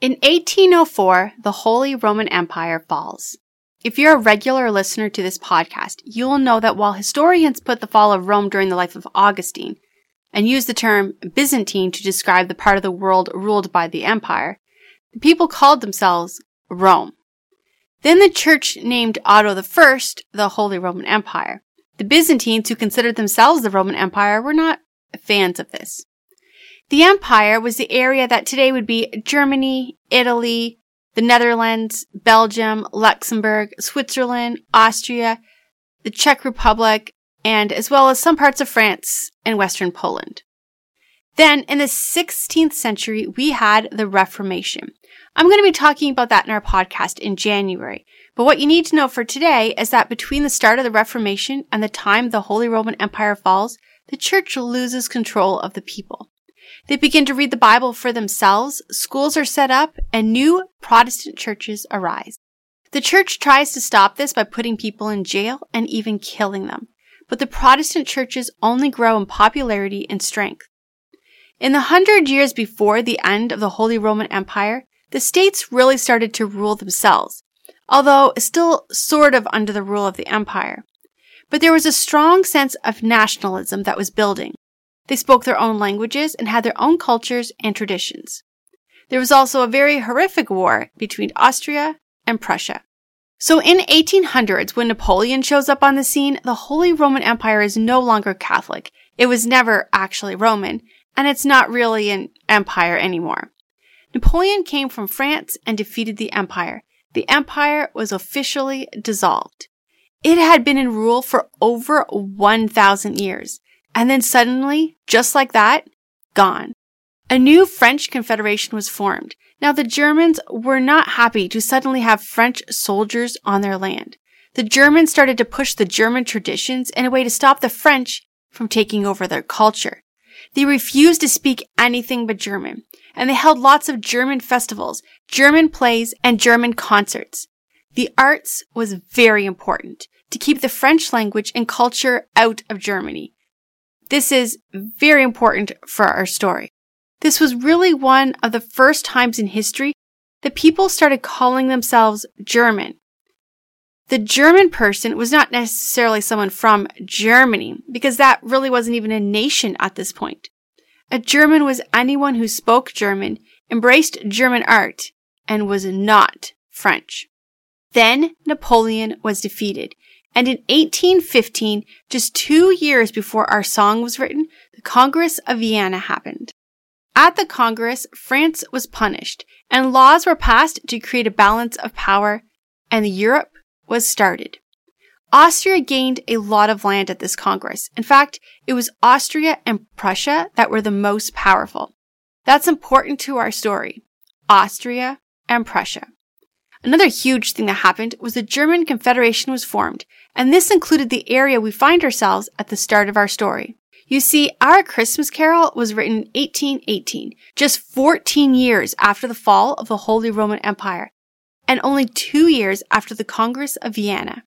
In 1804, the Holy Roman Empire falls. If you're a regular listener to this podcast, you'll know that while historians put the fall of Rome during the life of Augustine and use the term Byzantine to describe the part of the world ruled by the empire, the people called themselves Rome. Then the church named Otto I the Holy Roman Empire. The Byzantines, who considered themselves the Roman Empire, were not fans of this. The empire was the area that today would be Germany, Italy, the Netherlands, Belgium, Luxembourg, Switzerland, Austria, the Czech Republic, and as well as some parts of France and Western Poland. Then in the 16th century, we had the Reformation. I'm going to be talking about that in our podcast in January. But what you need to know for today is that between the start of the Reformation and the time the Holy Roman Empire falls, the church loses control of the people. They begin to read the Bible for themselves, schools are set up, and new Protestant churches arise. The church tries to stop this by putting people in jail and even killing them. But the Protestant churches only grow in popularity and strength. In the hundred years before the end of the Holy Roman Empire, the states really started to rule themselves, although still sort of under the rule of the empire. But there was a strong sense of nationalism that was building. They spoke their own languages and had their own cultures and traditions. There was also a very horrific war between Austria and Prussia. So in 1800s, when Napoleon shows up on the scene, the Holy Roman Empire is no longer Catholic. It was never actually Roman, and it's not really an empire anymore. Napoleon came from France and defeated the empire. The empire was officially dissolved. It had been in rule for over 1,000 years. And then suddenly, just like that, gone. A new French confederation was formed. Now the Germans were not happy to suddenly have French soldiers on their land. The Germans started to push the German traditions in a way to stop the French from taking over their culture. They refused to speak anything but German, and they held lots of German festivals, German plays, and German concerts. The arts was very important to keep the French language and culture out of Germany. This is very important for our story. This was really one of the first times in history that people started calling themselves German. The German person was not necessarily someone from Germany, because that really wasn't even a nation at this point. A German was anyone who spoke German, embraced German art, and was not French. Then Napoleon was defeated, and in 1815, just two years before our song was written, the Congress of Vienna happened. At the Congress, France was punished, and laws were passed to create a balance of power, and Europe was started. Austria gained a lot of land at this Congress. In fact, it was Austria and Prussia that were the most powerful. That's important to our story. Austria and Prussia. Another huge thing that happened was the German Confederation was formed, and this included the area we find ourselves at the start of our story. You see, our Christmas Carol was written in 1818, just 14 years after the fall of the Holy Roman Empire, and only two years after the Congress of Vienna.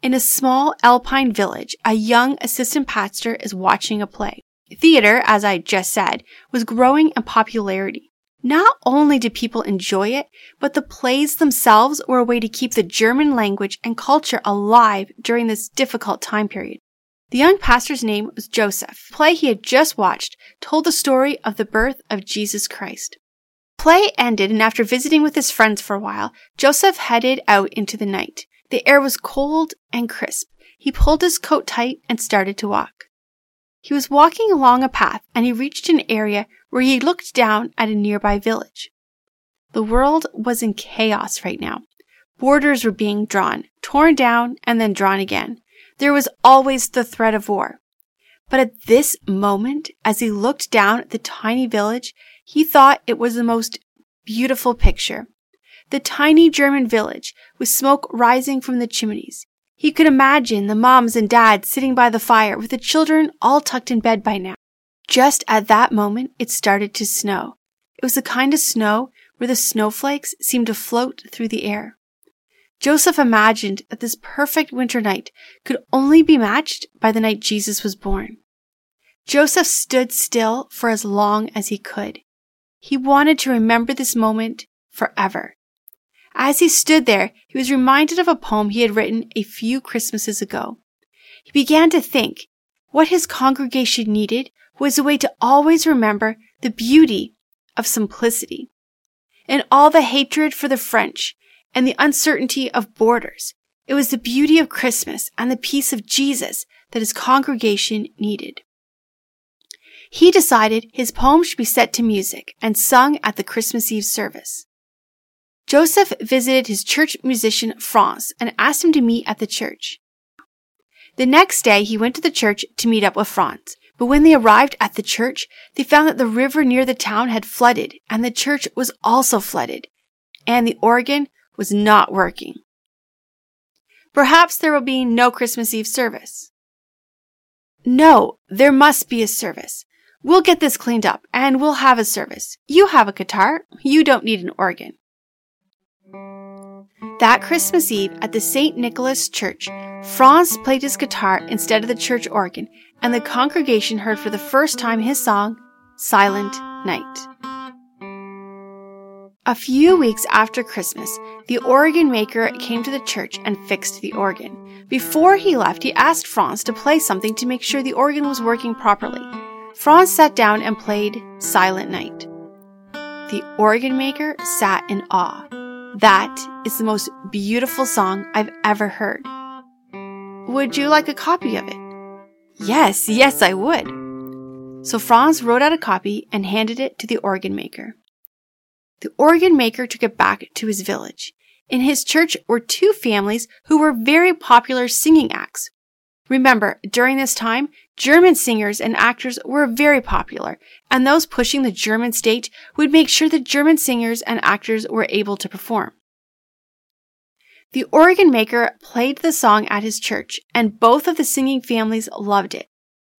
In a small alpine village, a young assistant pastor is watching a play. Theater, as I just said, was growing in popularity. Not only did people enjoy it, but the plays themselves were a way to keep the German language and culture alive during this difficult time period. The young pastor's name was Joseph. The play he had just watched told the story of the birth of Jesus Christ. Play ended, and after visiting with his friends for a while, Joseph headed out into the night. The air was cold and crisp. He pulled his coat tight and started to walk. He was walking along a path and he reached an area where he looked down at a nearby village. The world was in chaos right now. Borders were being drawn, torn down, and then drawn again. There was always the threat of war. But at this moment, as he looked down at the tiny village, he thought it was the most beautiful picture. The tiny German village with smoke rising from the chimneys. He could imagine the moms and dads sitting by the fire with the children all tucked in bed by now. Just at that moment, it started to snow. It was the kind of snow where the snowflakes seemed to float through the air. Joseph imagined that this perfect winter night could only be matched by the night Jesus was born. Joseph stood still for as long as he could. He wanted to remember this moment forever. As he stood there, he was reminded of a poem he had written a few Christmases ago. He began to think what his congregation needed was a way to always remember the beauty of simplicity. In all the hatred for the French and the uncertainty of borders, it was the beauty of Christmas and the peace of Jesus that his congregation needed. He decided his poem should be set to music and sung at the Christmas Eve service. Joseph visited his church musician Franz and asked him to meet at the church. The next day he went to the church to meet up with Franz, but when they arrived at the church, they found that the river near the town had flooded and the church was also flooded, and the organ was not working. Perhaps there will be no Christmas Eve service. No, there must be a service. We'll get this cleaned up and we'll have a service. You have a guitar. You don't need an organ. That Christmas Eve at the St. Nicholas Church, Franz played his guitar instead of the church organ, and the congregation heard for the first time his song, Silent Night. A few weeks after Christmas, the organ maker came to the church and fixed the organ. Before he left, he asked Franz to play something to make sure the organ was working properly. Franz sat down and played Silent Night. The organ maker sat in awe. That is the most beautiful song I've ever heard. Would you like a copy of it? Yes, yes, I would. So Franz wrote out a copy and handed it to the organ maker. The organ maker took it back to his village. In his church were two families who were very popular singing acts. Remember, during this time, German singers and actors were very popular, and those pushing the German state would make sure that German singers and actors were able to perform. The organ maker played the song at his church, and both of the singing families loved it.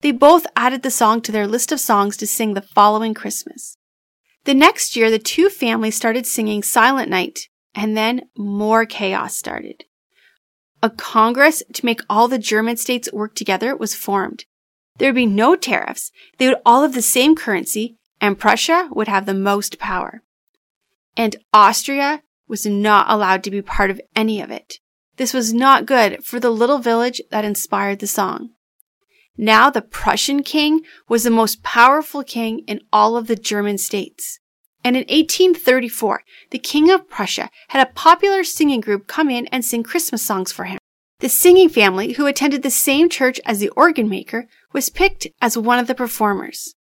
They both added the song to their list of songs to sing the following Christmas. The next year, the two families started singing Silent Night, and then more chaos started. A Congress to make all the German states work together was formed. There would be no tariffs. They would all have the same currency and Prussia would have the most power. And Austria was not allowed to be part of any of it. This was not good for the little village that inspired the song. Now the Prussian king was the most powerful king in all of the German states. And in 1834, the king of Prussia had a popular singing group come in and sing Christmas songs for him. The singing family, who attended the same church as the organ maker, was picked as one of the performers.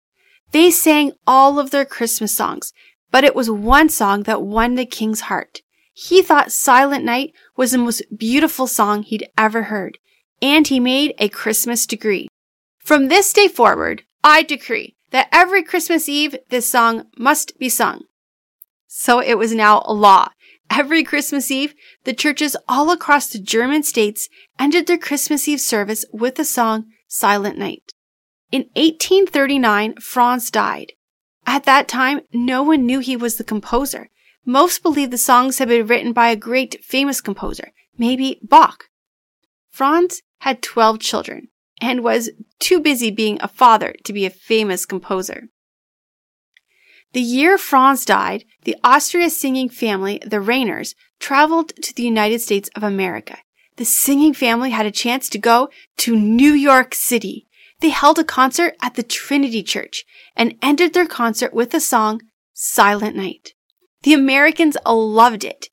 They sang all of their Christmas songs, but it was one song that won the king's heart. He thought Silent Night was the most beautiful song he'd ever heard, and he made a Christmas decree. From this day forward, I decree that every Christmas Eve this song must be sung. So it was now a law. Every Christmas Eve, the churches all across the German states ended their Christmas Eve service with the song Silent Night. In 1839, Franz died. At that time, no one knew he was the composer. Most believed the songs had been written by a great famous composer, maybe Bach. Franz had 12 children and was too busy being a father to be a famous composer. The year Franz died, the Austria singing family, the Rainers, traveled to the United States of America. The singing family had a chance to go to New York City. They held a concert at the Trinity Church and ended their concert with the song Silent Night. The Americans loved it.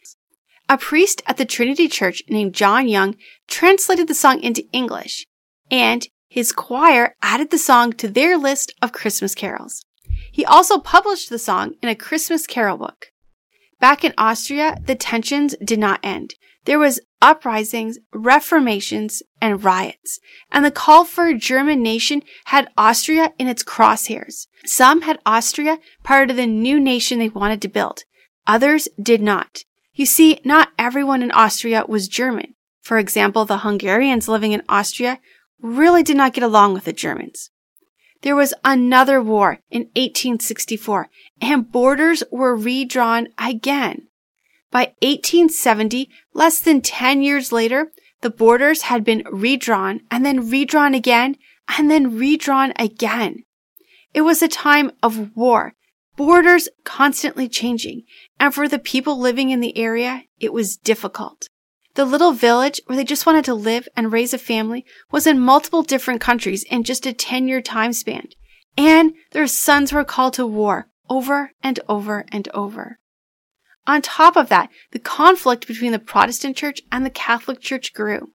A priest at the Trinity Church named John Young translated the song into English, and his choir added the song to their list of Christmas carols. He also published the song in a Christmas carol book. Back in Austria, the tensions did not end. There was uprisings, reformations, and riots. And the call for a German nation had Austria in its crosshairs. Some had Austria part of the new nation they wanted to build. Others did not. You see, not everyone in Austria was German. For example, the Hungarians living in Austria really did not get along with the Germans. There was another war in 1864 and borders were redrawn again. By 1870, less than 10 years later, the borders had been redrawn and then redrawn again and then redrawn again. It was a time of war, borders constantly changing, and for the people living in the area, it was difficult. The little village where they just wanted to live and raise a family was in multiple different countries in just a 10 year time span. And their sons were called to war over and over and over. On top of that, the conflict between the Protestant church and the Catholic church grew.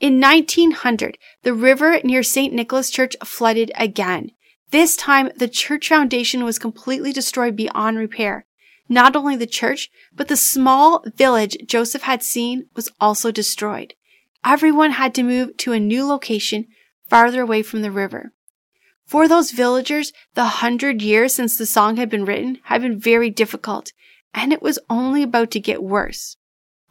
In 1900, the river near St. Nicholas Church flooded again. This time, the church foundation was completely destroyed beyond repair. Not only the church, but the small village Joseph had seen was also destroyed. Everyone had to move to a new location farther away from the river. For those villagers, the hundred years since the song had been written had been very difficult, and it was only about to get worse.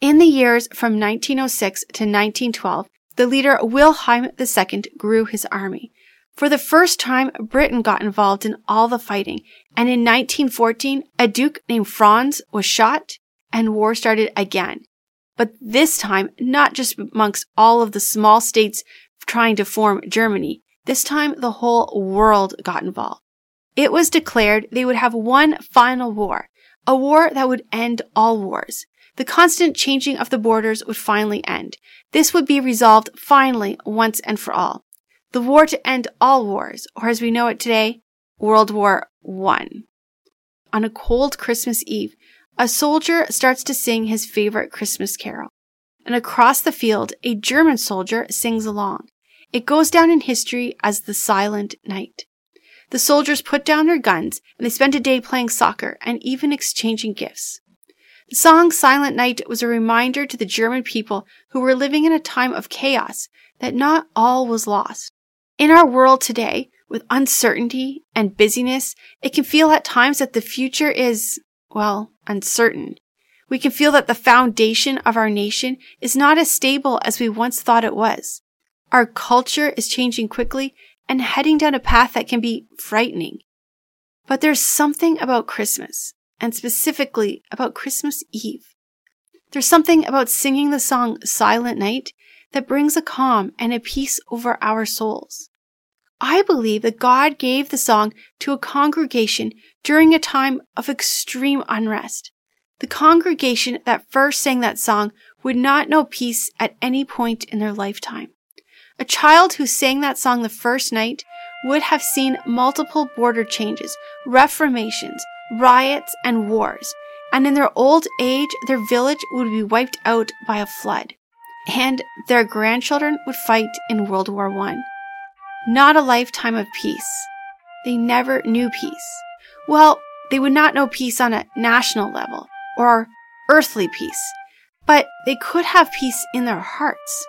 In the years from 1906 to 1912, the leader Wilhelm II grew his army. For the first time, Britain got involved in all the fighting, and in 1914, a duke named Franz was shot and war started again. But this time, not just amongst all of the small states trying to form Germany, this time the whole world got involved. It was declared they would have one final war, a war that would end all wars. The constant changing of the borders would finally end. This would be resolved finally once and for all. The war to end all wars, or as we know it today, World War I. On a cold Christmas Eve, a soldier starts to sing his favorite Christmas carol. And across the field, a German soldier sings along. It goes down in history as the Silent Night. The soldiers put down their guns and they spent a day playing soccer and even exchanging gifts. The song Silent Night was a reminder to the German people who were living in a time of chaos that not all was lost. In our world today, with uncertainty and busyness, it can feel at times that the future is, well, uncertain. We can feel that the foundation of our nation is not as stable as we once thought it was. Our culture is changing quickly and heading down a path that can be frightening. But there's something about Christmas, and specifically about Christmas Eve. There's something about singing the song Silent Night that brings a calm and a peace over our souls. I believe that God gave the song to a congregation during a time of extreme unrest. The congregation that first sang that song would not know peace at any point in their lifetime. A child who sang that song the first night would have seen multiple border changes, reformations, riots, and wars, and in their old age, their village would be wiped out by a flood. And their grandchildren would fight in World War I. Not a lifetime of peace. They never knew peace. Well, they would not know peace on a national level or earthly peace, but they could have peace in their hearts.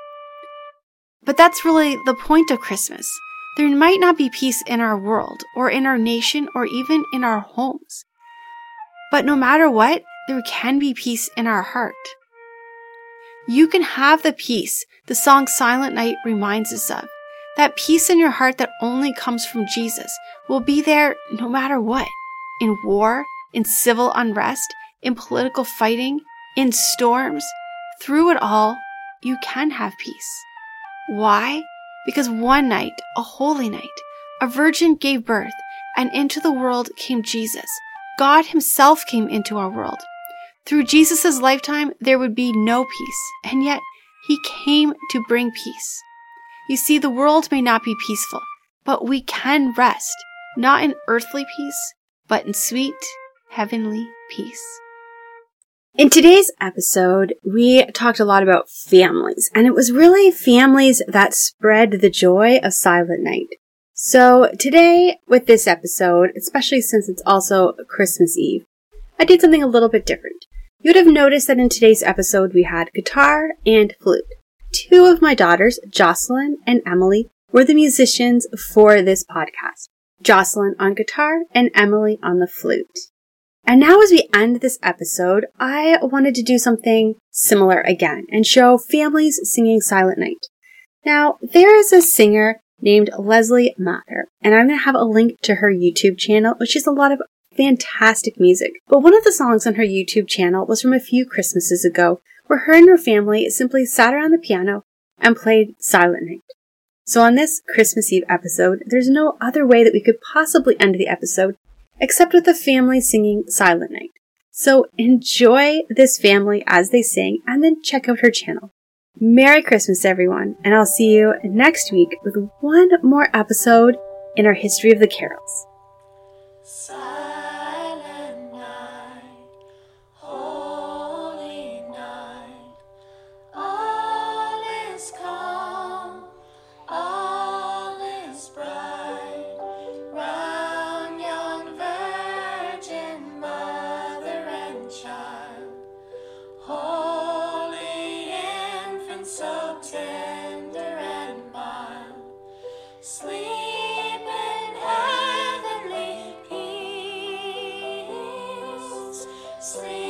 But that's really the point of Christmas. There might not be peace in our world, or in our nation, or even in our homes. But no matter what, there can be peace in our heart. You can have the peace the song Silent Night reminds us of. That peace in your heart that only comes from Jesus will be there no matter what. In war, in civil unrest, in political fighting, in storms, through it all, you can have peace. Why? Because one night, a holy night, a virgin gave birth, and into the world came Jesus. God Himself came into our world. Through Jesus' lifetime, there would be no peace, and yet He came to bring peace. You see, the world may not be peaceful, but we can rest, not in earthly peace, but in sweet, heavenly peace. In today's episode, we talked a lot about families, and it was really families that spread the joy of Silent Night. So today, with this episode, especially since it's also Christmas Eve, I did something a little bit different. You would have noticed that in today's episode we had guitar and flute. Two of my daughters, Jocelyn and Emily, were the musicians for this podcast. Jocelyn on guitar and Emily on the flute. And now as we end this episode, I wanted to do something similar again and show families singing Silent Night. Now, there is a singer named Leslie Mather, and I'm going to have a link to her YouTube channel, which has a lot of fantastic music. But one of the songs on her YouTube channel was from a few Christmases ago, where her and her family simply sat around the piano and played Silent Night. So on this Christmas Eve episode, there's no other way that we could possibly end the episode except with the family singing Silent Night. So enjoy this family as they sing and then check out her channel. Merry Christmas, everyone, and I'll see you next week with one more episode in our History of the Carols. sleep.